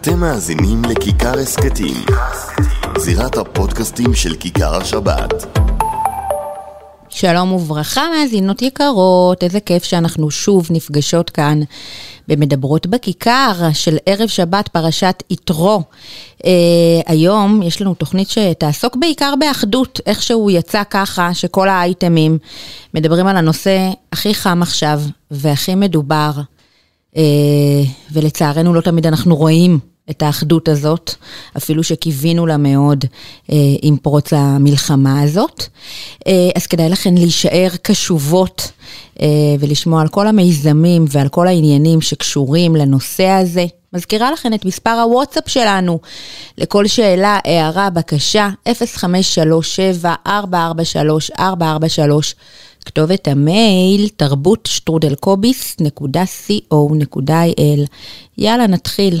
אתם מאזינים לכיכר הסכתים, זירת הפודקאסטים של כיכר השבת. שלום וברכה מאזינות יקרות, איזה כיף שאנחנו שוב נפגשות כאן במדברות בכיכר של ערב שבת פרשת יתרו. אה, היום יש לנו תוכנית שתעסוק בעיקר באחדות, איכשהו יצא ככה שכל האייטמים מדברים על הנושא הכי חם עכשיו והכי מדובר, אה, ולצערנו לא תמיד אנחנו רואים את האחדות הזאת, אפילו שקיווינו לה מאוד אה, עם פרוץ המלחמה הזאת. אה, אז כדאי לכן להישאר קשובות אה, ולשמוע על כל המיזמים ועל כל העניינים שקשורים לנושא הזה. מזכירה לכן את מספר הוואטסאפ שלנו לכל שאלה, הערה, בקשה, 0537-443-443, כתובת המייל תרבות שטרודלקוביס.co.il. יאללה, נתחיל.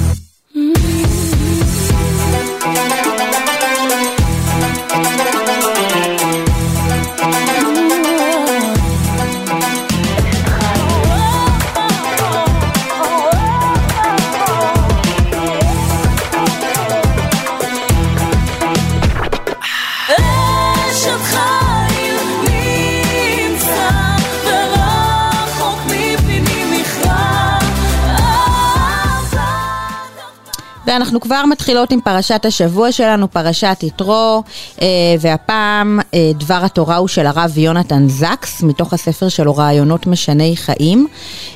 ואנחנו כבר מתחילות עם פרשת השבוע שלנו, פרשת יתרו, אה, והפעם אה, דבר התורה הוא של הרב יונתן זקס, מתוך הספר שלו רעיונות משני חיים.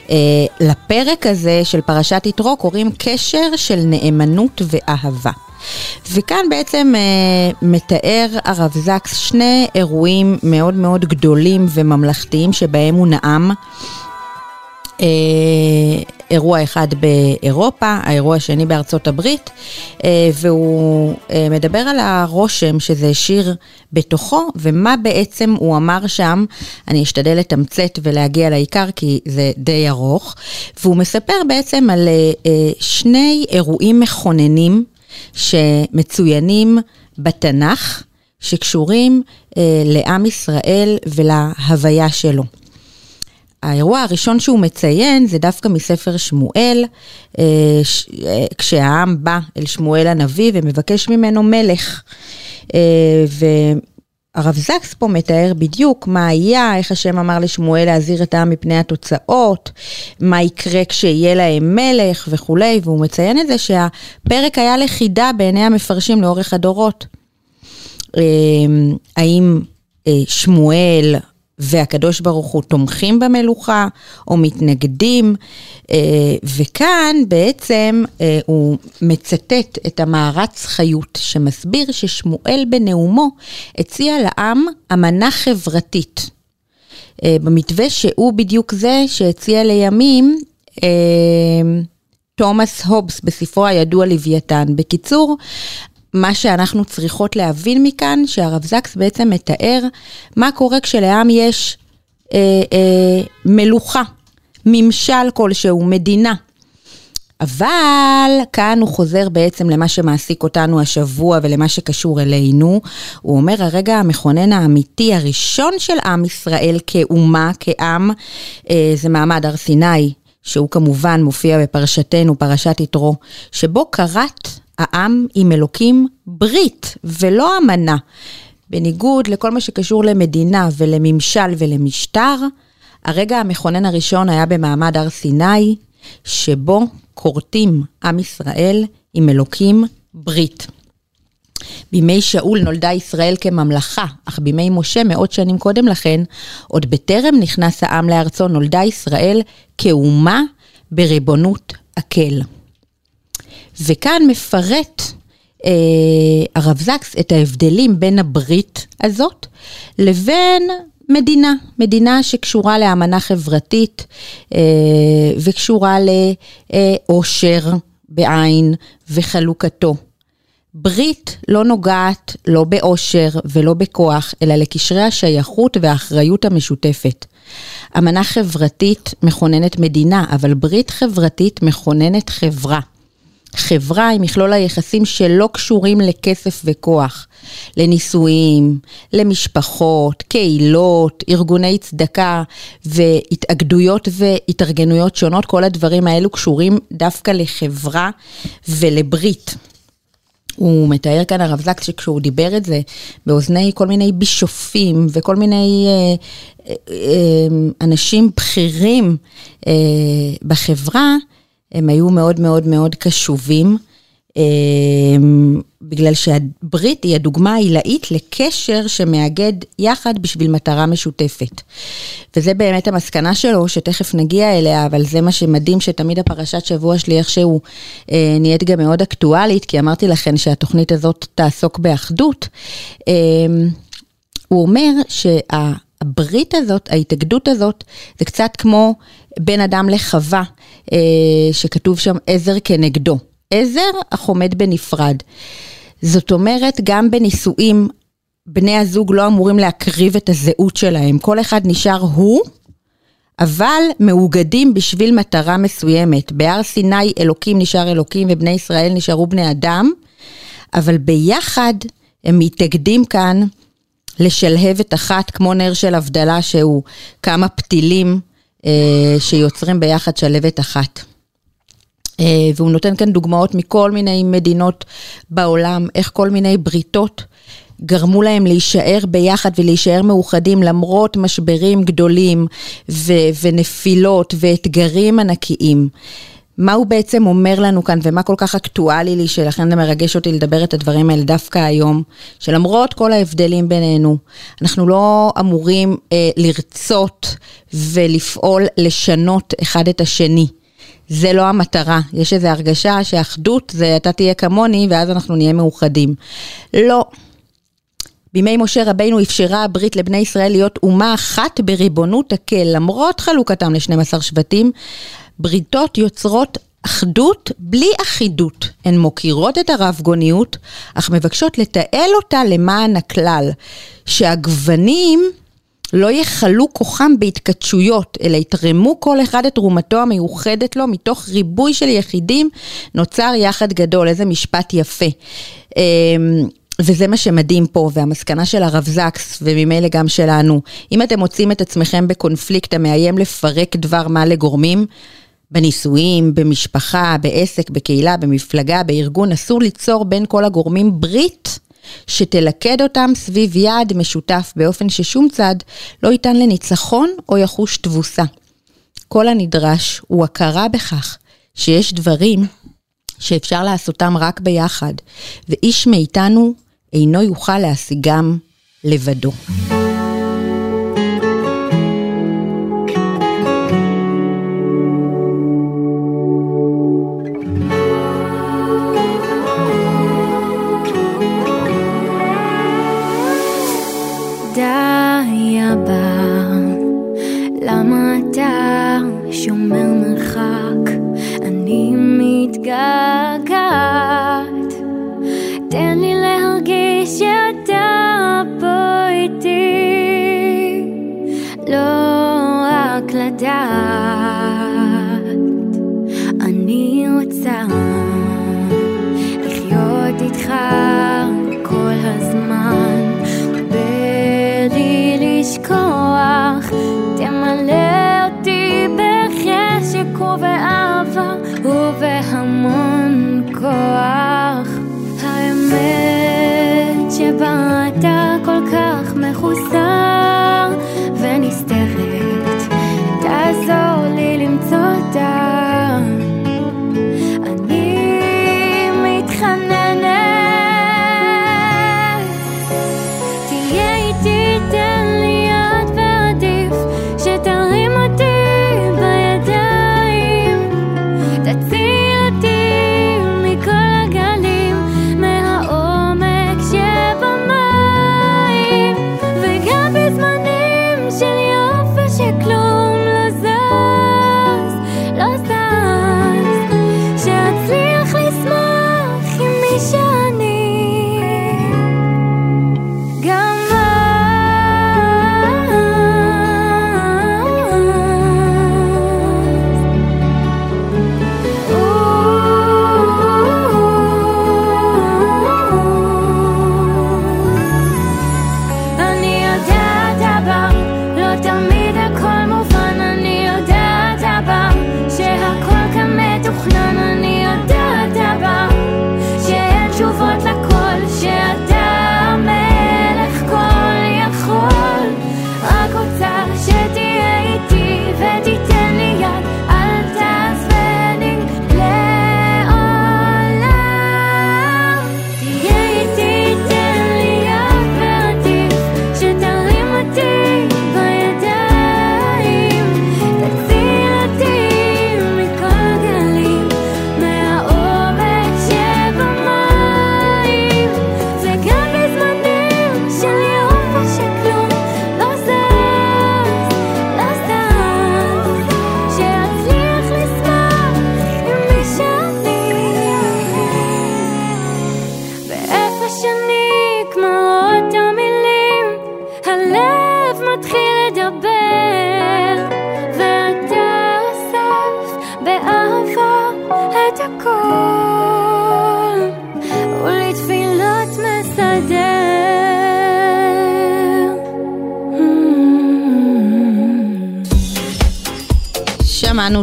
אה, לפרק הזה של פרשת יתרו קוראים קשר של נאמנות ואהבה. וכאן בעצם אה, מתאר הרב זקס שני אירועים מאוד מאוד גדולים וממלכתיים שבהם הוא נאם. אה, אירוע אחד באירופה, האירוע השני בארצות הברית, אה, והוא אה, מדבר על הרושם שזה השאיר בתוכו, ומה בעצם הוא אמר שם, אני אשתדל לתמצת ולהגיע לעיקר כי זה די ארוך, והוא מספר בעצם על שני אירועים מכוננים שמצוינים בתנ"ך, שקשורים לעם ישראל ולהוויה שלו. האירוע הראשון שהוא מציין זה דווקא מספר שמואל, אה, אה, כשהעם בא אל שמואל הנביא ומבקש ממנו מלך. אה, והרב זקס פה מתאר בדיוק מה היה, איך השם אמר לשמואל להזהיר את העם מפני התוצאות, מה יקרה כשיהיה להם מלך וכולי, והוא מציין את זה שהפרק היה לכידה בעיני המפרשים לאורך הדורות. האם שמואל והקדוש ברוך הוא תומכים במלוכה או מתנגדים, אה, וכאן בעצם אה, הוא מצטט את המערץ חיות שמסביר ששמואל בנאומו הציע לעם אמנה חברתית. אה, במתווה שהוא בדיוק זה שהציע לימים תומאס הובס בספרו הידוע לוויתן. בקיצור, מה שאנחנו צריכות להבין מכאן, שהרב זקס בעצם מתאר מה קורה כשלעם יש אה, אה, מלוכה, ממשל כלשהו, מדינה. אבל כאן הוא חוזר בעצם למה שמעסיק אותנו השבוע ולמה שקשור אלינו. הוא אומר, הרגע המכונן האמיתי הראשון של עם ישראל כאומה, כעם, אה, זה מעמד הר סיני, שהוא כמובן מופיע בפרשתנו, פרשת יתרו, שבו כרת העם עם אלוקים ברית ולא אמנה. בניגוד לכל מה שקשור למדינה ולממשל ולמשטר, הרגע המכונן הראשון היה במעמד הר סיני, שבו כורתים עם ישראל עם אלוקים ברית. בימי שאול נולדה ישראל כממלכה, אך בימי משה מאות שנים קודם לכן, עוד בטרם נכנס העם לארצו, נולדה ישראל כאומה בריבונות הקל. וכאן מפרט אה, הרב זקס את ההבדלים בין הברית הזאת לבין מדינה, מדינה שקשורה לאמנה חברתית אה, וקשורה לאושר בעין וחלוקתו. ברית לא נוגעת לא באושר ולא בכוח, אלא לקשרי השייכות והאחריות המשותפת. אמנה חברתית מכוננת מדינה, אבל ברית חברתית מכוננת חברה. חברה היא מכלול היחסים שלא קשורים לכסף וכוח, לנישואים, למשפחות, קהילות, ארגוני צדקה והתאגדויות והתארגנויות שונות, כל הדברים האלו קשורים דווקא לחברה ולברית. הוא מתאר כאן הרב זקס שכשהוא דיבר את זה באוזני כל מיני בישופים וכל מיני אה, אה, אה, אנשים בכירים אה, בחברה, הם היו מאוד מאוד מאוד קשובים. אמ, בגלל שהברית היא הדוגמה העילאית לקשר שמאגד יחד בשביל מטרה משותפת. וזה באמת המסקנה שלו, שתכף נגיע אליה, אבל זה מה שמדהים, שתמיד הפרשת שבוע שלי איכשהו אה, נהיית גם מאוד אקטואלית, כי אמרתי לכם שהתוכנית הזאת תעסוק באחדות. אה, הוא אומר שהברית הזאת, ההתאגדות הזאת, זה קצת כמו בין אדם לחווה, שכתוב שם עזר כנגדו. עזר, אך עומד בנפרד. זאת אומרת, גם בנישואים, בני הזוג לא אמורים להקריב את הזהות שלהם. כל אחד נשאר הוא, אבל מאוגדים בשביל מטרה מסוימת. בהר סיני אלוקים נשאר אלוקים ובני ישראל נשארו בני אדם, אבל ביחד הם מתאגדים כאן לשלהבת אחת, כמו נר של הבדלה שהוא כמה פתילים אה, שיוצרים ביחד שלהבת אחת. אה, והוא נותן כאן דוגמאות מכל מיני מדינות בעולם, איך כל מיני בריתות גרמו להם להישאר ביחד ולהישאר מאוחדים למרות משברים גדולים ו- ונפילות ואתגרים ענקיים. מה הוא בעצם אומר לנו כאן ומה כל כך אקטואלי לי, שלכן זה מרגש אותי לדבר את הדברים האלה דווקא היום, שלמרות כל ההבדלים בינינו, אנחנו לא אמורים אה, לרצות ולפעול לשנות אחד את השני. זה לא המטרה. יש איזו הרגשה שאחדות זה אתה תהיה כמוני ואז אנחנו נהיה מאוחדים. לא. בימי משה רבינו אפשרה הברית לבני ישראל להיות אומה אחת בריבונות הקל, למרות חלוקתם ל-12 שבטים, בריתות יוצרות אחדות בלי אחידות. הן מוקירות את הרב גוניות, אך מבקשות לתעל אותה למען הכלל. שהגוונים לא יכלו כוחם בהתכתשויות, אלא יתרמו כל אחד את תרומתו המיוחדת לו, מתוך ריבוי של יחידים נוצר יחד גדול, איזה משפט יפה. אמ, וזה מה שמדהים פה, והמסקנה של הרב זקס, וממילא גם שלנו, אם אתם מוצאים את עצמכם בקונפליקט המאיים לפרק דבר מה לגורמים, בנישואים, במשפחה, בעסק, בקהילה, במפלגה, בארגון, אסור ליצור בין כל הגורמים ברית שתלכד אותם סביב יעד משותף באופן ששום צד לא ייתן לניצחון או יחוש תבוסה. כל הנדרש הוא הכרה בכך שיש דברים שאפשר לעשותם רק ביחד, ואיש מאיתנו אינו יוכל להשיגם לבדו. שומר מרחק, אני מתגעגעת. תן לי להרגיש שאתה פה איתי, לא רק לדעת. ובאהבה ובהמון כוח. האמת שבה אתה כל כך מחוסר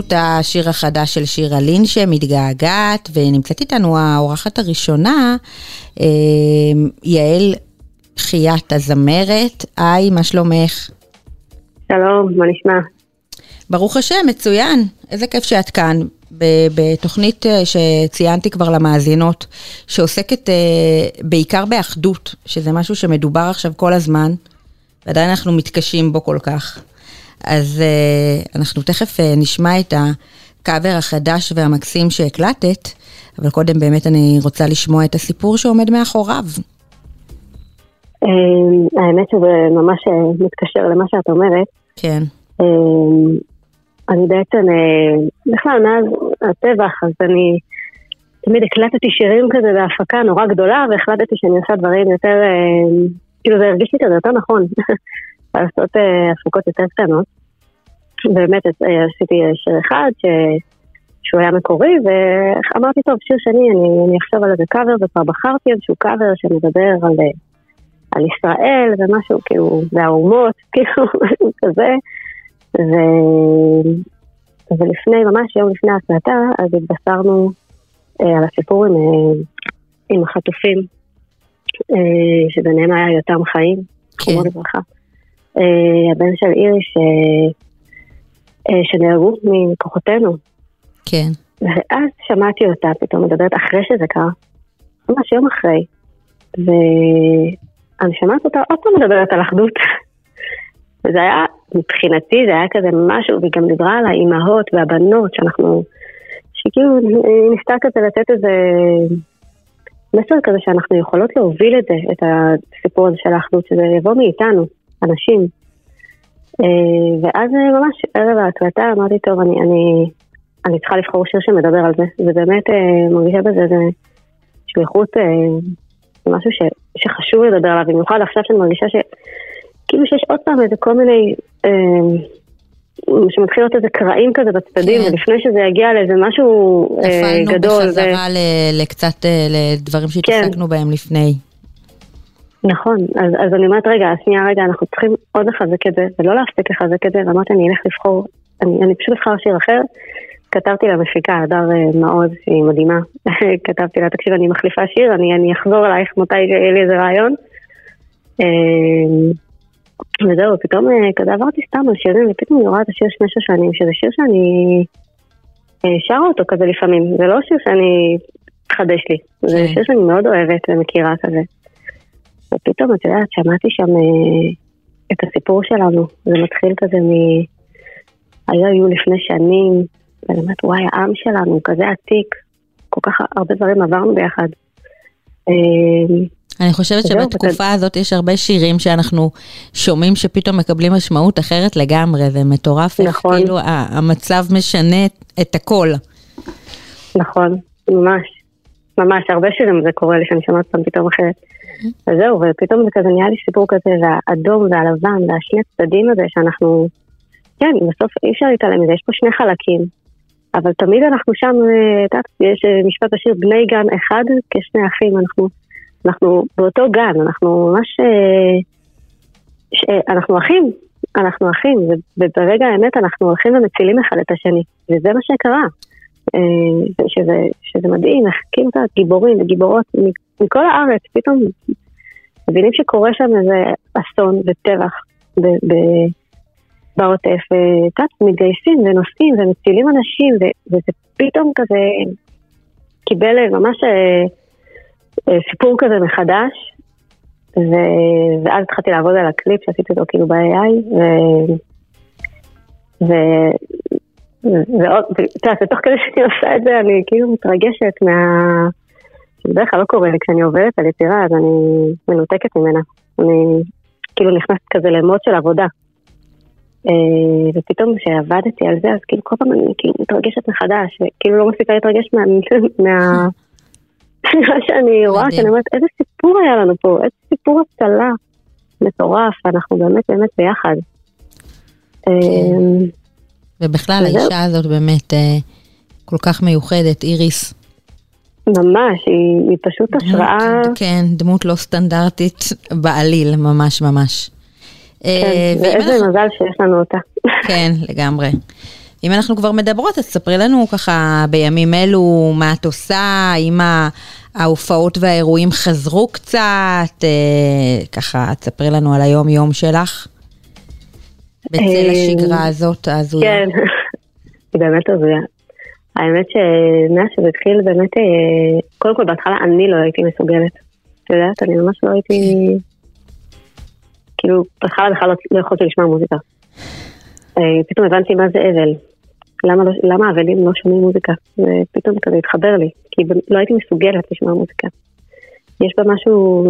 את השיר החדש של שירה לינשה, מתגעגעת, ונמצאת איתנו האורחת הראשונה, אה, יעל חיית הזמרת. היי, מה שלומך? שלום, מה נשמע? ברוך השם, מצוין. איזה כיף שאת כאן. בתוכנית אה, שציינתי כבר למאזינות, שעוסקת אה, בעיקר באחדות, שזה משהו שמדובר עכשיו כל הזמן, ועדיין אנחנו מתקשים בו כל כך. אז uh, אנחנו תכף uh, נשמע את הקאבר החדש והמקסים שהקלטת, אבל קודם באמת אני רוצה לשמוע את הסיפור שעומד מאחוריו. Um, האמת שזה ממש מתקשר למה שאת אומרת. כן. אני בעצם, בכלל מאז הטבח, אז אני תמיד הקלטתי שירים כזה בהפקה נורא גדולה, והחלטתי שאני עושה דברים יותר, כאילו זה הרגיש לי כזה יותר נכון. לעשות uh, הפקות יותר קטנות. באמת uh, עשיתי שיר אחד ש... שהוא היה מקורי, ואמרתי, טוב, שיר שני, אני, אני אחשוב על איזה קאבר, וכבר בחרתי איזשהו קאבר שמדבר על, אה, על ישראל ומשהו, כאילו, והאומות, כאילו, משהו כזה. ו... ולפני, ממש יום לפני ההקלטה, אז התבשרנו אה, על הסיפור עם, אה, עם החטופים, אה, שביניהם היה יותם חיים, כן. לברכה. אה, הבן של איריס אה, אה, שנהרגו מכוחותינו. כן. ואז שמעתי אותה פתאום מדברת אחרי שזה קרה, ממש יום אחרי, ואני שמעת אותה עוד פעם מדברת על אחדות. וזה היה, מבחינתי זה היה כזה משהו, והיא גם דיברה על האימהות והבנות, שאנחנו, שכאילו ניסתה כזה לתת איזה מסר כזה שאנחנו יכולות להוביל את זה, את הסיפור הזה של האחדות, שזה יבוא מאיתנו. אנשים. אה, ואז אה, ממש ערב ההקלטה אמרתי, טוב, אני, אני, אני צריכה לבחור שיר שמדבר על זה. ובאמת אה, מרגישה בזה, זה שליחות, זה משהו ש, שחשוב לדבר עליו, במיוחד עכשיו שאני מרגישה ש... כאילו שיש עוד פעם איזה כל מיני... שמתחיל להיות איזה קרעים כזה בצדדים, כן. ולפני שזה יגיע לאיזה משהו אה, גדול. נפלנו בחזרה ו... לקצת, לדברים שהתעסקנו כן. בהם לפני. נכון, אז, אז אני אומרת, רגע, שנייה, רגע, אנחנו צריכים עוד לחזק את זה, ולא להפסיק לחזק את זה, ואמרתי, אני אלך לבחור, אני, אני פשוט אבחר שיר אחר. כתבתי למפיקה, הדר אה, מעוז, שהיא מדהימה, כתבתי לה, תקשיב, אני מחליפה שיר, אני, אני אחזור אלייך מתי יהיה לי איזה רעיון. אמ, וזהו, פתאום אה, כזה עברתי סתם על שירים, ופתאום אני רואה את השיר שני שושנים, שזה שיר שאני אה, שרה אותו כזה לפעמים, זה לא שיר שאני חדש לי, זה כן. שיר שאני מאוד אוהבת ומכירה כזה. ופתאום, את יודעת, שמעתי שם אה, את הסיפור שלנו. זה מתחיל כזה מ... היו היו לפני שנים, ואני אומרת, וואי, העם שלנו כזה עתיק, כל כך הרבה דברים עברנו ביחד. אה, אני חושבת שבתקופה הזאת יש הרבה שירים שאנחנו שומעים שפתאום מקבלים משמעות אחרת לגמרי, זה מטורף, נכון. כאילו המצב משנה את הכל. נכון, ממש. ממש, הרבה שירים זה קורה לי שאני שומעת אותם פתאום אחרת. וזהו, ופתאום זה כזה נהיה לי סיפור כזה, והאדום והלבן והשני צדדים הזה שאנחנו, כן, בסוף אי אפשר להתעלם מזה, יש פה שני חלקים. אבל תמיד אנחנו שם, אה, את יודעת, יש אה, משפט בשיר, בני גן אחד כשני אחים, אנחנו, אנחנו באותו גן, אנחנו ממש, אה, ש, אנחנו אחים, אנחנו אחים, וברגע האמת אנחנו הולכים ומצילים אחד את השני, וזה מה שקרה. שזה, שזה מדהים, כאילו, את גיבורים וגיבורות מכל הארץ, פתאום מבינים שקורה שם איזה אסון וטבח בעוטף, ואת יודעת, מתגייסים ונוסעים ומצילים אנשים, וזה פתאום כזה קיבל ממש אה, אה, סיפור כזה מחדש, ו... ואז התחלתי לעבוד על הקליפ שעשיתי אותו כאילו ב-AI, ו... ו... ועוד, את יודעת, תוך כדי שאני עושה את זה, אני כאילו מתרגשת מה... בדרך כלל לא קורה לי, כשאני עובדת על יצירה, אז אני מנותקת ממנה. אני כאילו נכנסת כזה למוד של עבודה. אה, ופתאום כשעבדתי על זה, אז כאילו כל פעם אני כאילו מתרגשת מחדש, וכאילו לא מפסיקה להתרגש מה... מה... מה שאני רואה, שאני אומרת, איזה סיפור היה לנו פה, איזה סיפור הצלה. מטורף, ואנחנו באמת באמת ביחד. כן. ובכלל, האישה הזאת באמת אה, כל כך מיוחדת, איריס. ממש, היא, היא פשוט דמות, השראה. כן, דמות לא סטנדרטית בעליל, ממש ממש. אה, כן, ואיזה אנחנו... מזל שיש לנו אותה. כן, לגמרי. אם אנחנו כבר מדברות, אז ספרי לנו ככה בימים אלו מה את עושה, האם ההופעות והאירועים חזרו קצת, אה, ככה תספרי לנו על היום-יום שלך. בצל אה, השגרה הזאת ההזויה. כן, היא באמת הזויה. האמת שמאז שזה התחיל באמת, אה, קודם כל בהתחלה אני לא הייתי מסוגלת. את יודעת, אני ממש לא הייתי... כאילו, בהתחלה בכלל לא, לא יכולתי לשמוע מוזיקה. אה, פתאום הבנתי מה זה אבל. למה, לא, למה האבלים לא שומעים מוזיקה? ופתאום כזה התחבר לי, כי לא הייתי מסוגלת לשמוע מוזיקה. יש בה משהו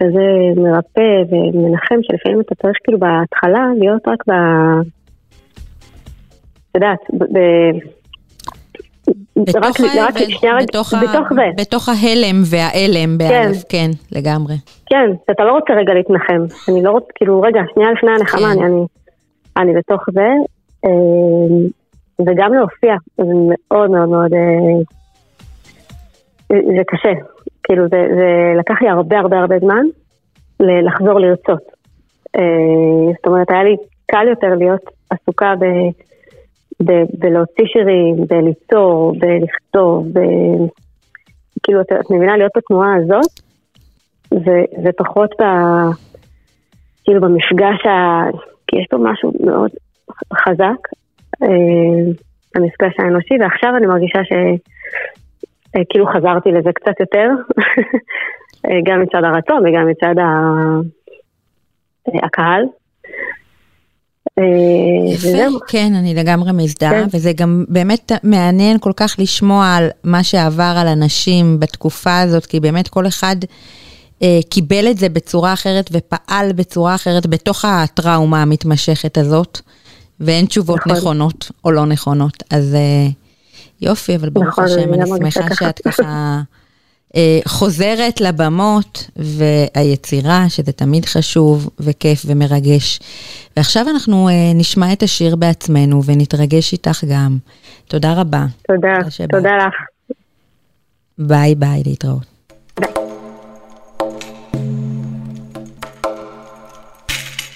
כזה מרפא ומנחם, שלפעמים אתה צריך כאילו בהתחלה להיות רק ב... את יודעת, ב... בתוך בתוך, בתוך, ה... בתוך ההלם והאלם באלף, כן. כן, לגמרי. כן, אתה לא רוצה רגע להתנחם. אני לא רוצה, כאילו, רגע, שנייה לפני הנחמה, כן. אני, בתוך זה, אה, וגם להופיע, זה מאוד מאוד מאוד, אה, זה קשה. כאילו, זה, זה לקח לי הרבה הרבה הרבה זמן לחזור לרצות. אה, זאת אומרת, היה לי קל יותר להיות עסוקה ב... ב- בלהוציא שירים, בליצור, בלכתוב, ב... כאילו, את, את מבינה, להיות בתנועה הזאת, ו- ופחות ב... כאילו במפגש ה... כי יש פה משהו מאוד חזק, אה, המפגש האנושי, ועכשיו אני מרגישה ש... כאילו חזרתי לזה קצת יותר, גם מצד הרצון וגם מצד ה... הקהל. אה, יפה, כן, אני לגמרי מזדהה, כן. וזה גם באמת מעניין כל כך לשמוע על מה שעבר על אנשים בתקופה הזאת, כי באמת כל אחד אה, קיבל את זה בצורה אחרת ופעל בצורה אחרת בתוך הטראומה המתמשכת הזאת, ואין תשובות נכון. נכונות או לא נכונות. אז אה, יופי, אבל ברוך נכון, השם, אני שמחה שאת ככה... אה, חוזרת לבמות והיצירה, שזה תמיד חשוב וכיף ומרגש. ועכשיו אנחנו אה, נשמע את השיר בעצמנו ונתרגש איתך גם. תודה רבה. תודה, תודה לך. ביי ביי, להתראות.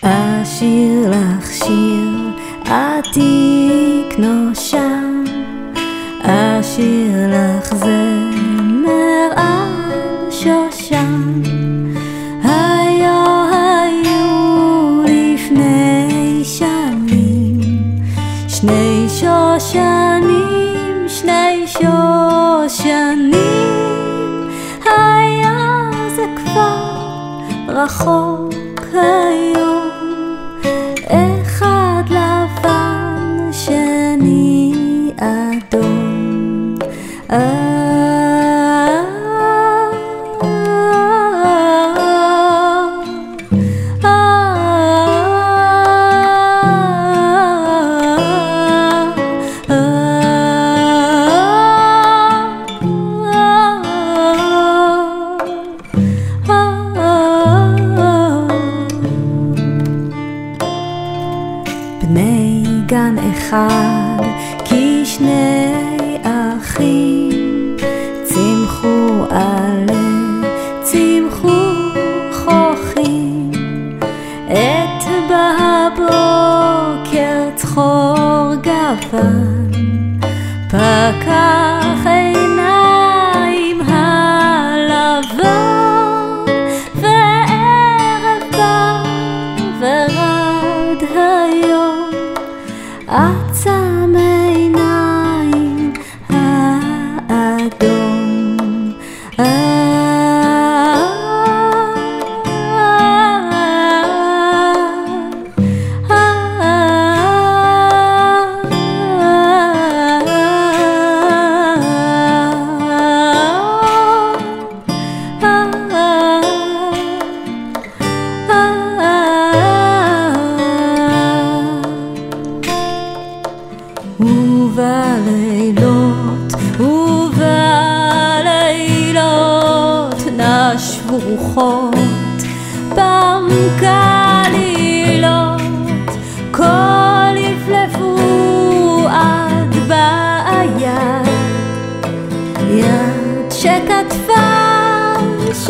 אשיר לך שיר עתיק נושם, אשיר לך זמר על שושן. היו היו לפני שנים, שני שושנים, שני שושנים. היה זה כבר רחוק היום. 她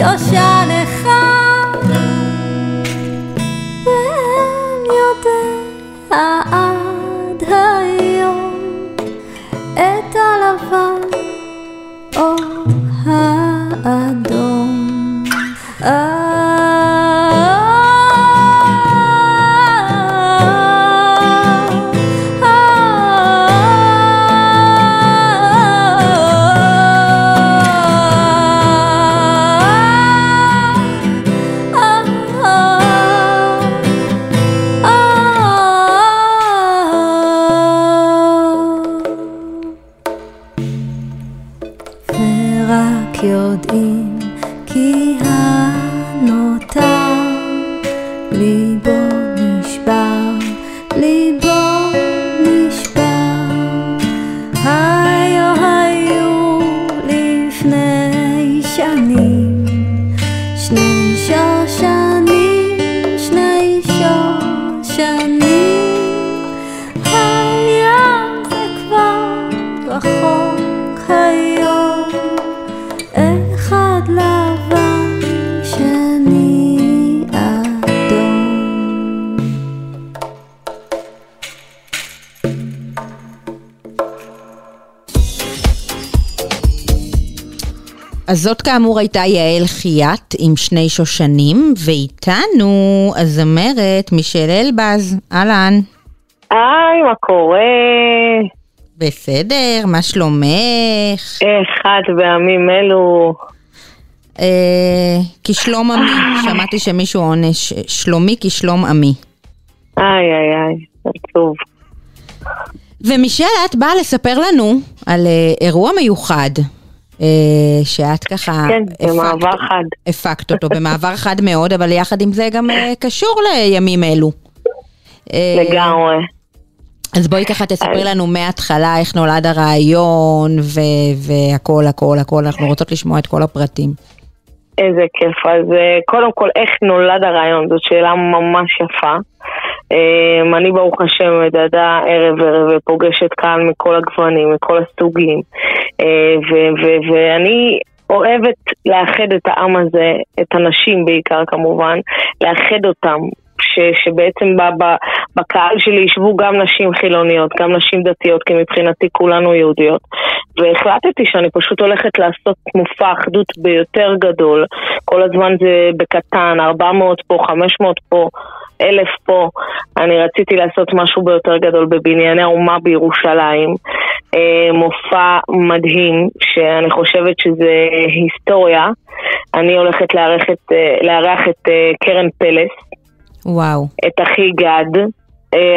שושן אחד אז זאת כאמור הייתה יעל חייט עם שני שושנים, ואיתנו הזמרת מישל אלבז, אהלן. היי, מה קורה? בסדר, מה שלומך? את בימים אלו? אה, כשלום עמי, שמעתי שמישהו עונש, שלומי כשלום עמי. איי איי איי, עצוב. ומישל, את באה לספר לנו על אה, אירוע מיוחד. אה, שאת ככה... כן, במעבר חד. הפקת אותו במעבר חד מאוד, אבל יחד עם זה גם אה, קשור לימים אלו. אה, לגמרי. אז בואי ככה תספרי לנו מההתחלה איך נולד הרעיון והכל, הכל, הכל, אנחנו רוצות לשמוע את כל הפרטים. איזה כיף. אז קודם כל, איך נולד הרעיון? זאת שאלה ממש יפה. Um, אני ברוך השם מדדה ערב ערב ופוגשת קהל מכל הגוונים, מכל הסוגים. Uh, ואני אוהבת לאחד את העם הזה, את הנשים בעיקר כמובן, לאחד אותם. ש, שבעצם ב, ב, בקהל שלי ישבו גם נשים חילוניות, גם נשים דתיות, כי מבחינתי כולנו יהודיות. והחלטתי שאני פשוט הולכת לעשות מופע אחדות ביותר גדול. כל הזמן זה בקטן, 400 פה, 500 פה. אלף פה, אני רציתי לעשות משהו ביותר גדול בבנייני האומה בירושלים. אה, מופע מדהים, שאני חושבת שזה היסטוריה. אני הולכת לארח את, אה, את אה, קרן פלס. וואו. את אחי גד.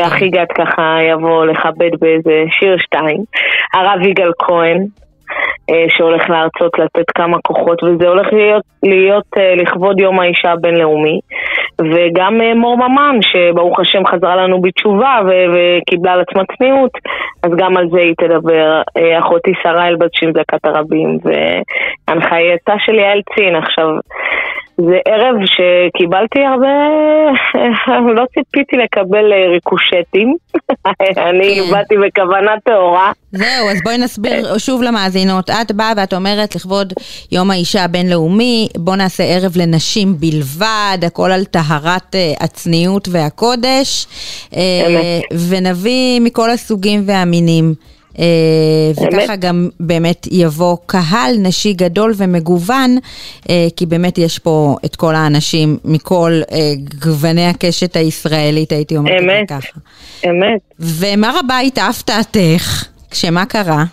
אחי גד ככה יבוא לכבד באיזה שיר שתיים. הרב יגאל כהן, אה, שהולך להרצות לתת כמה כוחות, וזה הולך להיות, להיות אה, לכבוד יום האישה הבינלאומי. וגם אה, מור ממן, שברוך השם חזרה לנו בתשובה ו- וקיבלה על עצמה צניעות, אז גם על זה היא תדבר. אחותי שרה אלבצ'ין זעקת הרבים, והנחייתה של יעל צין. עכשיו, זה ערב שקיבלתי הרבה, לא ציפיתי לקבל אה, ריקושטים, אני כן. באתי בכוונה טהורה. זהו, אז בואי נסביר שוב למאזינות. את באה ואת אומרת לכבוד יום האישה הבינלאומי, בוא נעשה ערב לנשים בלבד, הכל על טהרת אה, הצניעות והקודש, אה, ונביא מכל הסוגים והמינים. אה, וככה גם באמת יבוא קהל נשי גדול ומגוון, אה, כי באמת יש פה את כל האנשים מכל אה, גווני הקשת הישראלית, הייתי אומרת ככה. אמת. ומה רבה התאפתתך? כשמה קרה?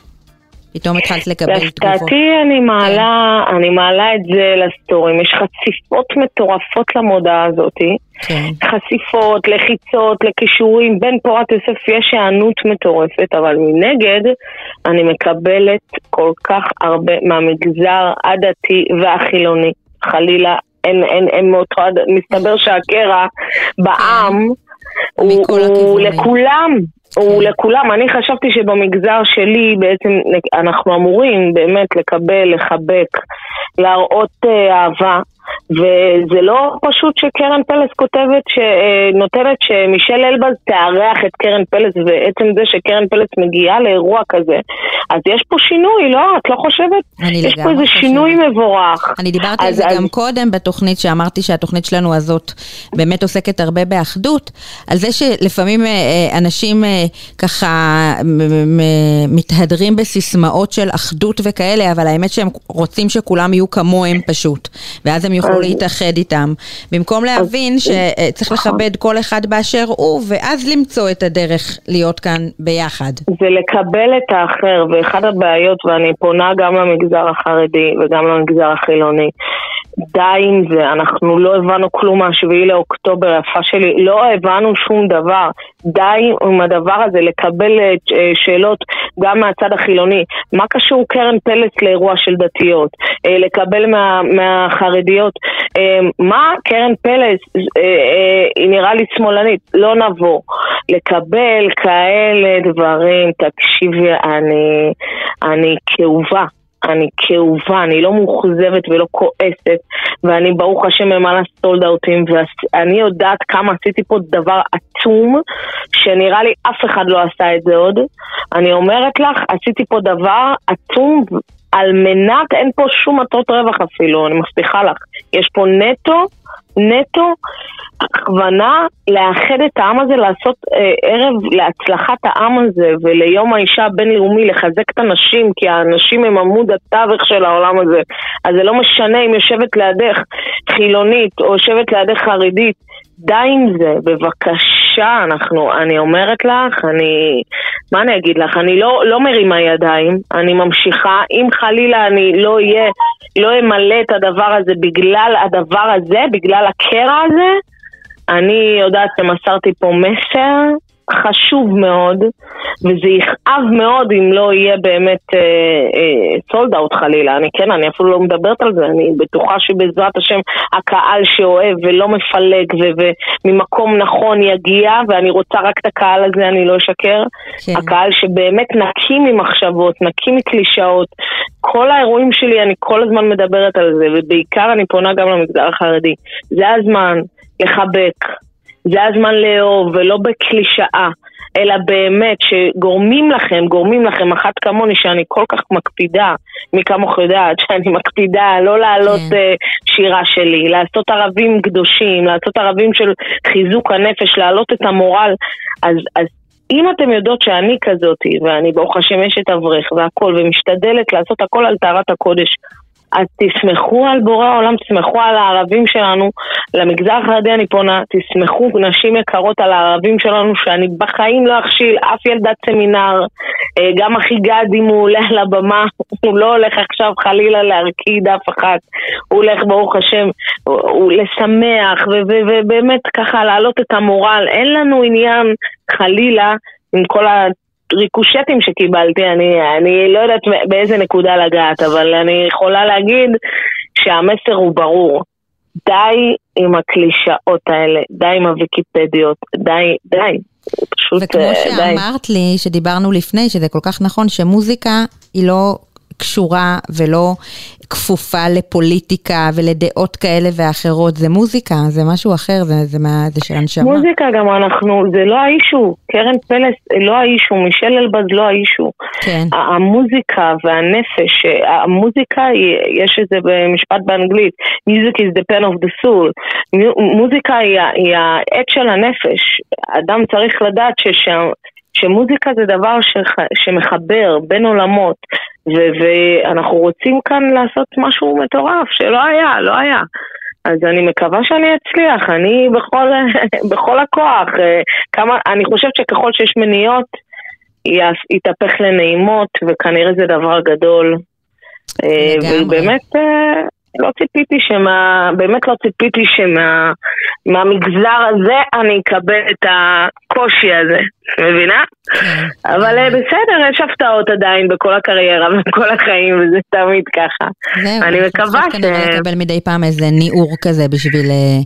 פתאום התחלת לקבל תגובות. להפתעתי אני מעלה, כן. אני מעלה את זה לסטורים, יש חשיפות מטורפות למודעה הזאתי. כן. חשיפות, לחיצות, לכישורים, בין פורת יוסף יש היענות מטורפת, אבל מנגד אני מקבלת כל כך הרבה מהמגזר הדתי והחילוני. חלילה, אין, אין, אין מאותו, מסתבר שהקרע בעם כן. הוא, הוא לכולם, הוא לכולם. אני חשבתי שבמגזר שלי בעצם אנחנו אמורים באמת לקבל, לחבק, להראות אה, אהבה. וזה לא פשוט שקרן פלס כותבת, שנותנת שמישל אלבז תארח את קרן פלס, ועצם זה שקרן פלס מגיעה לאירוע כזה, אז יש פה שינוי, לא? את לא חושבת? יש פה איזה שינוי מבורך. אני דיברתי על זה אז... גם קודם בתוכנית, שאמרתי שהתוכנית שלנו הזאת באמת עוסקת הרבה באחדות, על זה שלפעמים אה, אה, אנשים אה, ככה מתהדרים בסיסמאות של אחדות וכאלה, אבל האמת שהם רוצים שכולם יהיו כמוהם פשוט, ואז הם יוכלו להתאחד איתם. במקום להבין שצריך נכון. לכבד כל אחד באשר הוא, ואז למצוא את הדרך להיות כאן ביחד. זה לקבל את האחר, ואחד הבעיות, ואני פונה גם למגזר החרדי וגם למגזר החילוני, די עם זה, אנחנו לא הבנו כלום מהשביעי לאוקטובר, יפה שלי, לא הבנו שום דבר. די עם הדבר הזה, לקבל אה, שאלות גם מהצד החילוני. מה קשור קרן פלס לאירוע של דתיות? אה, לקבל מה, מהחרדיות להיות, אה, מה קרן פלס, היא נראה לי שמאלנית, לא נבוא. לקבל כאלה דברים, תקשיבי, אני, אני כאובה. אני כאובה, אני לא מאוכזבת ולא כועסת, ואני ברוך השם ממלא סולד אאוטים, ואני יודעת כמה עשיתי פה דבר עצום, שנראה לי אף אחד לא עשה את זה עוד. אני אומרת לך, עשיתי פה דבר עצום על מנת, אין פה שום מטרות רווח אפילו, אני מבטיחה לך. יש פה נטו, נטו הכוונה לאחד את העם הזה, לעשות אה, ערב להצלחת העם הזה וליום האישה הבינלאומי, לחזק את הנשים, כי הנשים הם עמוד התווך של העולם הזה. אז זה לא משנה אם יושבת לידך חילונית או יושבת לידך חרדית, די עם זה, בבקשה, אנחנו, אני אומרת לך, אני, מה אני אגיד לך, אני לא, לא מרימה ידיים, אני ממשיכה, אם חלילה אני לא אהיה, לא אמלא את הדבר הזה בגלל הדבר הזה, בגלל הקרע הזה, אני יודעת שמסרתי פה מסר חשוב מאוד, וזה יכאב מאוד אם לא יהיה באמת סולד אה, אאוט אה, חלילה. אני כן, אני אפילו לא מדברת על זה, אני בטוחה שבעזרת השם הקהל שאוהב ולא מפלג וממקום נכון יגיע, ואני רוצה רק את הקהל הזה, אני לא אשקר. כן. הקהל שבאמת נקי ממחשבות, נקי מקלישאות. כל האירועים שלי, אני כל הזמן מדברת על זה, ובעיקר אני פונה גם למגזר החרדי. זה הזמן. לחבק. זה הזמן לאהוב, ולא בקלישאה, אלא באמת שגורמים לכם, גורמים לכם, אחת כמוני שאני כל כך מקפידה, מי כמוך יודעת, שאני מקפידה לא להעלות כן. uh, שירה שלי, לעשות ערבים קדושים, לעשות ערבים של חיזוק הנפש, להעלות את המורל, אז, אז אם אתם יודעות שאני כזאתי, ואני ברוך השם אשת אברך והכל, ומשתדלת לעשות הכל על טהרת הקודש, אז תסמכו על בורא העולם, תסמכו על הערבים שלנו, למגזר החרדי אני פונה, תסמכו נשים יקרות על הערבים שלנו שאני בחיים לא אכשיל אף ילדת סמינר, אה, גם אחי גד אם הוא עולה על הבמה, הוא לא הולך עכשיו חלילה להרקיד אף אחת, הוא הולך ברוך השם, הוא לשמח ובאמת ככה להעלות את המורל, אין לנו עניין חלילה עם כל ה... ריקושטים שקיבלתי, אני, אני לא יודעת באיזה נקודה לגעת, אבל אני יכולה להגיד שהמסר הוא ברור. די עם הקלישאות האלה, די עם הוויקיפדיות, די, די. פשוט וכמו די. שאמרת לי, שדיברנו לפני, שזה כל כך נכון, שמוזיקה היא לא קשורה ולא כפופה לפוליטיקה ולדעות כאלה ואחרות, זה מוזיקה, זה משהו אחר, זה, זה, מה, זה של הנשמה. מוזיקה גם אנחנו, זה לא האישו, קרן פלס לא האישו, מישל אלבז לא האישו. כן. המוזיקה והנפש, המוזיקה, יש את זה במשפט באנגלית, music is the pen of the soul. מוזיקה היא, היא העט של הנפש. אדם צריך לדעת ששם... שמוזיקה זה דבר שח, שמחבר בין עולמות, ו- ואנחנו רוצים כאן לעשות משהו מטורף, שלא היה, לא היה. אז אני מקווה שאני אצליח, אני בכל, בכל הכוח. אה, כמה, אני חושבת שככל שיש מניות, יתהפך לנעימות, וכנראה זה דבר גדול. אה. ובאמת, אה, לא ציפיתי שמה, באמת לא ציפיתי שמהמגזר הזה אני אקבל את הקושי הזה, מבינה? כן. אבל אה, בסדר, יש הפתעות עדיין בכל הקריירה ובכל החיים, וזה תמיד ככה. אני מקווה ש... זהו, אני לקבל מדי פעם איזה ניעור כזה בשביל אה,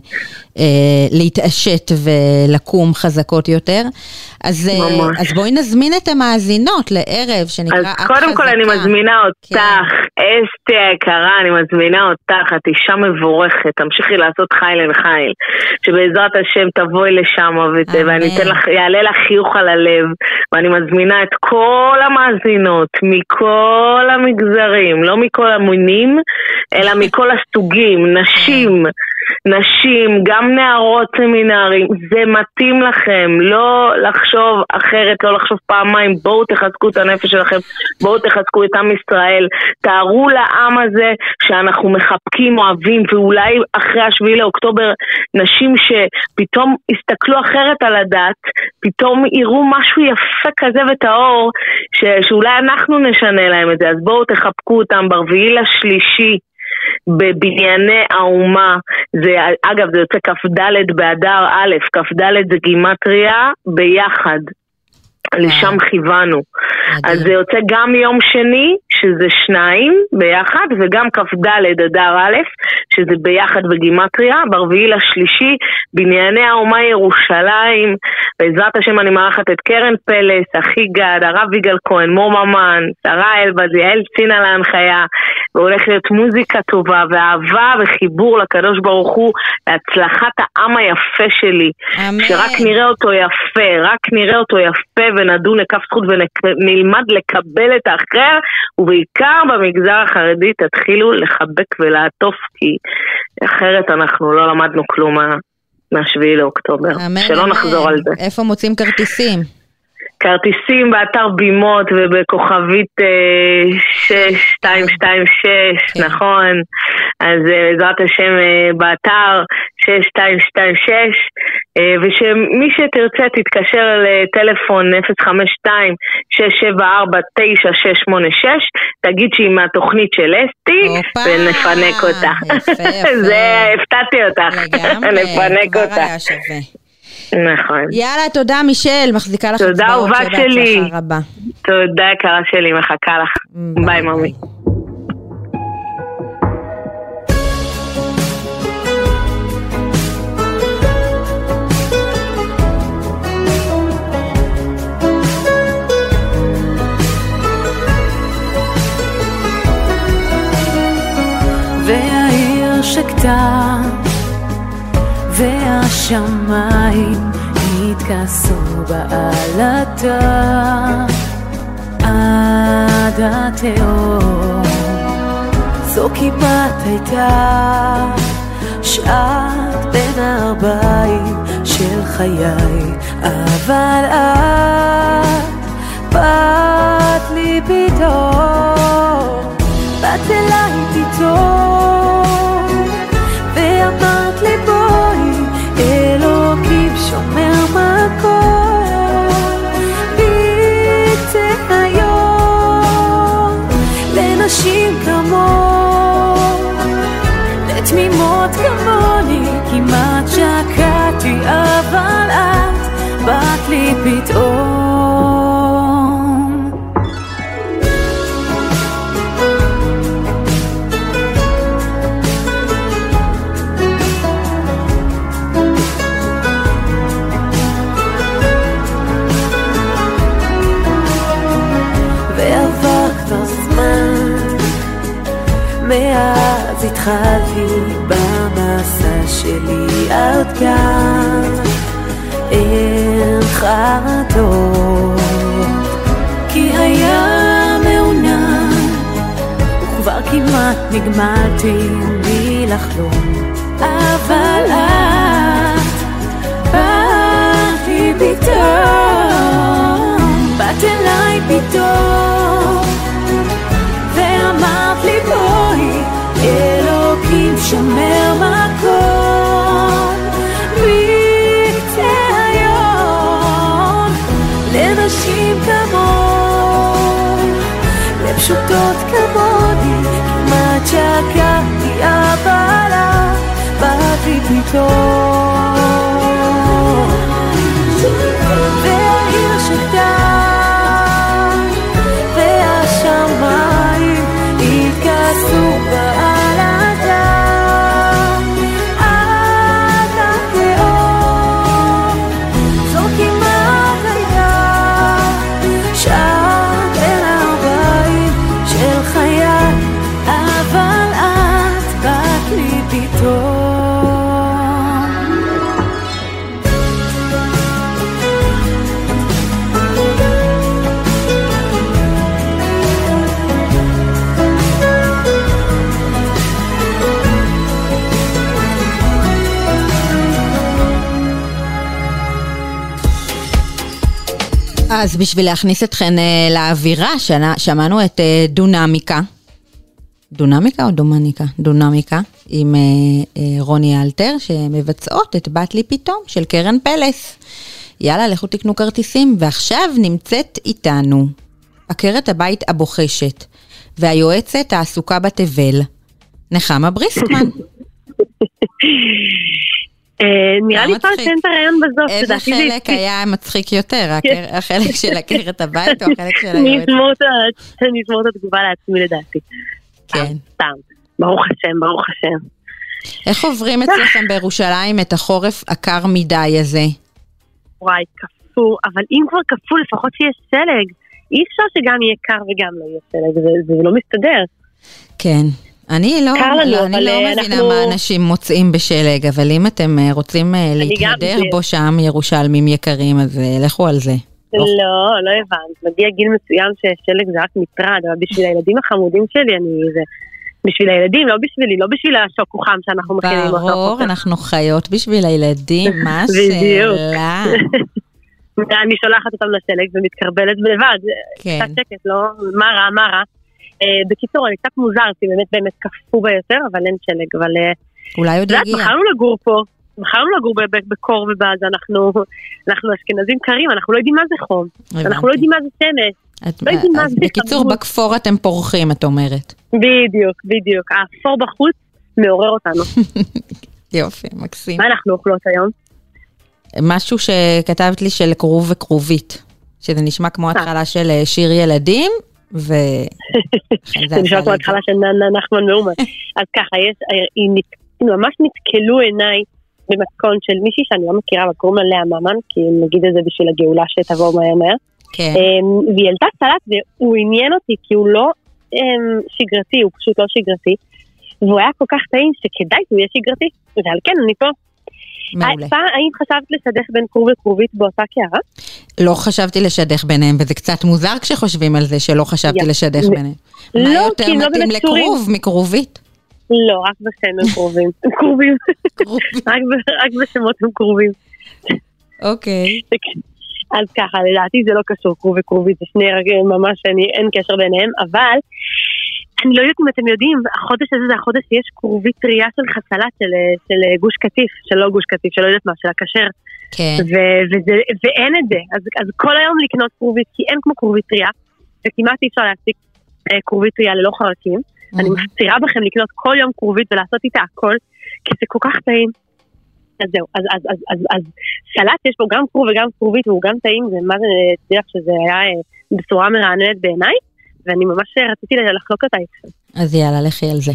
אה, להתעשת ולקום חזקות יותר. אז, בואי נזמין את המאזינות לערב שנקרא את חזקה. אז קודם כל אני מזמינה אותך, כן. אסתי היקרה, אני מזמינה אותך, את אישה מבורכת, תמשיכי לעשות חיל אל חיל. שבעזרת השם תבואי לשם ואני אתן לך, יעלה לך חיוך על הלב. ואני מזמינה את כל המאזינות מכל המגזרים, לא מכל המינים, אלא מכל הסוגים, נשים. נשים, גם נערות סמינרים, זה מתאים לכם, לא לחשוב אחרת, לא לחשוב פעמיים, בואו תחזקו את הנפש שלכם, בואו תחזקו את עם ישראל, תארו לעם הזה שאנחנו מחבקים, אוהבים, ואולי אחרי השביעי לאוקטובר, נשים שפתאום יסתכלו אחרת על הדת, פתאום יראו משהו יפה כזה וטהור, ש- שאולי אנחנו נשנה להם את זה, אז בואו תחבקו אותם ברביעי לשלישי. בבנייני האומה, זה, אגב זה יוצא כ"ד באדר א', כ"ד זה גימטריה ביחד. לשם כיוונו. אז זה יוצא גם יום שני, שזה שניים ביחד, וגם כ"ד אדר א', שזה ביחד בגימטריה, ברביעי לשלישי, בנייני האומה ירושלים, בעזרת השם אני מארחת את קרן פלס, אחי גד, הרב יגאל כהן, מור ממן, שרה אלבז, יעל צין על ההנחיה, והולך להיות מוזיקה טובה, ואהבה וחיבור לקדוש ברוך הוא, להצלחת העם היפה שלי. אמן. שרק נראה אותו יפה, רק נראה אותו יפה ונדון לכף זכות ונלמד לקבל את האחר, ובעיקר במגזר החרדי תתחילו לחבק ולעטוף, כי אחרת אנחנו לא למדנו כלום מה- מהשביעי לאוקטובר. אמן, שלא אמן. נחזור על זה. איפה מוצאים כרטיסים? כרטיסים באתר בימות ובכוכבית אה, 6226, כן. נכון. אז אה, בעזרת השם אה, באתר 6226, אה, ושמי שתרצה תתקשר לטלפון 052-674-9686, תגיד שהיא מהתוכנית של אסתי, ונפנק אותה. יפה, יפה. זה, הפתעתי אותך, לגמרי, כבר. היה שווה. נכון. יאללה, תודה מישל, מחזיקה לך תודה, אצבעות, אהובה שלי. תודה יקרה שלי, מחכה לך. ביי ממי. והעיר והשמיים התכסו בעלתה עד התהום. זו כמעט הייתה. שעת בין הארבעים של חיי, אבל את באת לי פתאום, באת אליי פתאום, פתאום. ועבר כבר זמן מאז התחלתי במסע שלי עוד כאן אין חרטות כי היה מעונן וכבר כמעט נגמלתי מלחלום אבל את באת לי פתאום באת אליי פתאום ואמרת לי בואי, אלוקים שומר מקום לפשוטות כמוני, כמעט שקעתי אבל את באת לי פתאום. והעיר שקטה והשמיים התכסו בעלתה אז בשביל להכניס אתכן אה, לאווירה, שמענו את אה, דונמיקה. דונמיקה או דומניקה? דונמיקה, עם אה, רוני אלתר, שמבצעות את בת לי פתאום של קרן פלס. יאללה, לכו תקנו כרטיסים. ועכשיו נמצאת איתנו עקרת הבית הבוחשת, והיועצת העסוקה בתבל, נחמה בריסקמן. אה, נראה לי מצחיק. לציין את הרעיון בסוף, איזה חלק. היה מצחיק יותר? הקר- החלק של עקרת הבית או החלק של היועץ? את אני אשמור את התגובה לעצמי לדעתי. כן. סתם. ברוך השם, ברוך השם. איך עוברים אצלכם בירושלים את החורף הקר מדי הזה? וואי, קפוא, אבל אם כבר קפוא, לפחות שיהיה שלג. אי אפשר שגם יהיה קר וגם לא יהיה שלג, זה לא מסתדר. כן. אני לא, לא, אני לא אה, מבינה אנחנו- מה אנשים מוצאים בשלג, אבל אם אתם אה, רוצים אה, להתהדר. בו שם, ירושלמים יקרים, אז לכו על זה. אוקיי. לא, לא הבנת. מגיע גיל מסוים ששלג זה רק מטרד, אבל בשביל הילדים החמודים שלי, אני... זה... בשביל הילדים, לא בשבילי, לא בשביל השוקו חם שאנחנו מכינים אותו. ברור, אנחנו חיות בשביל הילדים, מה בדיוק. השאלה? אני שולחת אותם לשלג ומתקרבלת לבד. כן. קצת שקט, לא? מה רע, מה רע. אה, בקיצור, אני קצת מוזר, כי באמת באמת קפוא ביותר, אבל אין שלג. אבל אה, אולי עוד יגיע. בחרנו לגור פה. בחרנו לגור בקור ובעזה, אנחנו, אנחנו אשכנזים קרים, אנחנו לא יודעים מה זה חום. אנחנו. לא יודעים מה זה שמש. את- לא יודעים מה אז זה בקיצור, כבוד. בכפור אתם פורחים, את אומרת. בדיוק, בדיוק. האפור בחוץ מעורר אותנו. יופי, מקסים. מה אנחנו אוכלות היום? משהו שכתבת לי של כרוב וכרובית, שזה נשמע כמו התחלה של אה, שיר ילדים, ו... זה נשמע כמו התחלה של נחמן מאומן. אז ככה, יש, נת- ממש נתקלו עיניי במתכון של מישהי שאני לא מכירה, אבל קוראים לה לאה ממן, כי נגיד את זה בשביל הגאולה שתבוא מהר מהר. כן, אמ, והיא העלתה סלט והוא עניין אותי כי הוא לא אמ, שגרתי, הוא פשוט לא שגרתי. והוא היה כל כך טעים שכדאי שהוא יהיה שגרתי, ועל כן אני פה. מעולה. פעם, האם חשבת לשדך בין כרוב לכרובית באותה קערה? לא חשבתי לשדך ביניהם, וזה קצת מוזר כשחושבים על זה שלא חשבתי יא. לשדך לא, ביניהם. מה לא, יותר הם לא מתאים קשורים. לכרוב מכרובית? לא, רק בשם הם קרובים. קרובים. רק ב- רק בשמות הם קרובים. אוקיי. אז ככה, לדעתי זה לא קשור כרוב וכרובית, זה שני רגעים ממש, אני, אין קשר ביניהם, אבל אני לא יודעת אם אתם יודעים, החודש הזה זה החודש שיש כרובית טריה של חסלת של, אה, של אה, גוש קטיף, של לא גוש קטיף, שלא יודעת מה, של הכשר, כן. ו- וזה- ואין את זה, אז, אז כל היום לקנות כרובית, כי אין כמו כרובית טריה, וכמעט אי אפשר להשיג אה, כרובית טריה ללא חרקים, אני מהמם. מפצירה בכם לקנות כל יום כרובית ולעשות איתה הכל, כי זה כל כך טעים. אז זהו, אז, אז, אז, אז, אז סלט יש בו גם כרוב וגם כרובית והוא גם טעים, זה מה זה הצליח שזה היה אה, בשורה מרעננת בעיניי, ואני ממש אה, רציתי לחלוק אותה איתכם. אז יאללה, לכי על זה.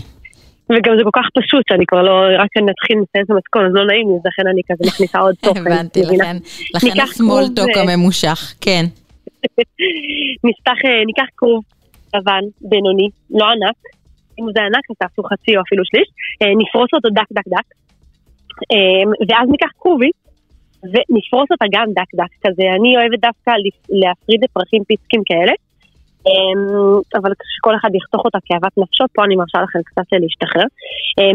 וגם זה כל כך פשוט שאני כבר לא, רק נתחיל לציין את המתכון, אז לא נעים לי, אז לכן אני כזה מכניסה עוד תוכן. הבנתי? לכן- לכן כרוב, אה, הממושך, כן. נפתח, אה, ניקח כרוב לבן, בינוני, לא ענק, אם זה ענק אז תעשו חצי או אפילו שליש, נפרוס אותו דק דק דק, ואז ניקח כרובית ונפרוס אותה גם דק דק כזה, אני אוהבת דווקא להפריד לפרחים פיצקים כאלה, אבל שכל אחד יחתוך אותה כאוות נפשו, פה אני מרשה לכם קצת להשתחרר, אה,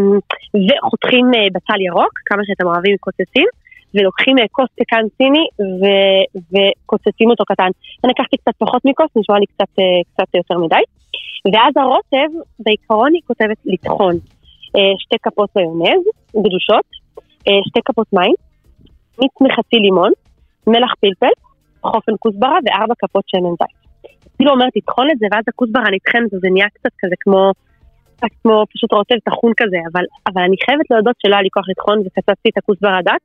וחותכים אה, בצל ירוק, כמה שאתם אוהבים קוצצים, ולוקחים אה, כוס פקן סיני ו- וקוצצים אותו קטן. אני לקחתי קצת פחות מכוס, נשמע לי קצת, אה, קצת יותר מדי. ואז הרוטב, בעיקרון היא כותבת לטחון. שתי כפות מיונז, גדושות, שתי כפות מים, מיץ מחצי לימון, מלח פלפל, חופן כוסברה וארבע כפות שמן זית. כאילו אומרת, תטחון את זה, ואז הכוסברה נטחנת וזה נהיה קצת כזה כמו, כמו פשוט רוטב טחון כזה, אבל, אבל אני חייבת להודות שלא היה לי כוח לטחון וקצצתי את הכוסברה דק,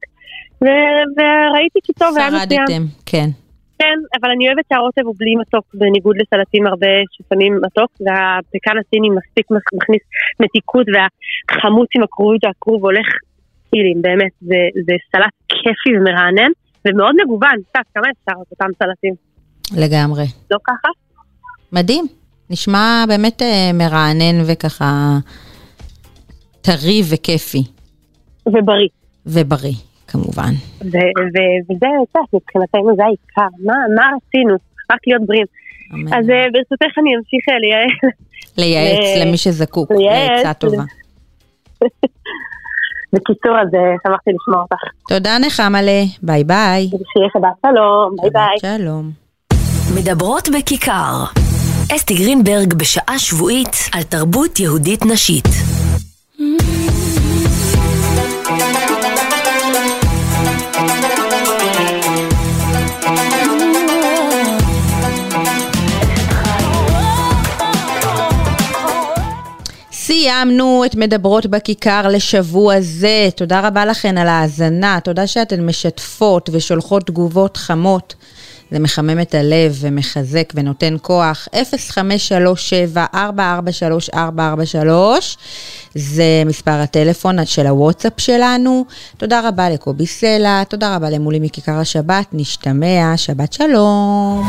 ו- וראיתי כי טוב, היה מצוין. שרדתם, כן. כן, אבל אני אוהבת שהרוטב הוא בלי מתוק, בניגוד לסלטים הרבה ששמים מתוק, והפקן הסיני מספיק מכ- מכניס מתיקות, והחמוץ עם הכרובית והכרוב הולך טילים, באמת, זה, זה סלט כיפי ומרענן, ומאוד מגוון, קצת, כמה אפשר את אותם סלטים? לגמרי. לא ככה? מדהים. נשמע באמת אה, מרענן וככה טרי וכיפי. ובריא. ובריא, כמובן. ו- ו- וזה, את יודעת, מבחינתנו זה העיקר, מה, מה רצינו? רק להיות בריאים. אמן. אז אה, ברשותך אני אמשיך אה. לייעץ ל- למי שזקוק לייעץ, לעצה טובה. בקיצור, אז שמחתי לשמוע אותך. תודה נחמלה, ביי ביי. שיהיה שבת שלום, ביי ביי. שלום. מדברות בכיכר. אסתי גרינברג בשעה שבועית על תרבות יהודית נשית. סיימנו את מדברות בכיכר לשבוע זה. תודה רבה לכן על ההאזנה, תודה שאתן משתפות ושולחות תגובות חמות. זה מחמם את הלב ומחזק ונותן כוח. 0537-443-443 זה מספר הטלפון של הוואטסאפ שלנו. תודה רבה לקובי סלע, תודה רבה למולי מכיכר השבת, נשתמע, שבת שלום.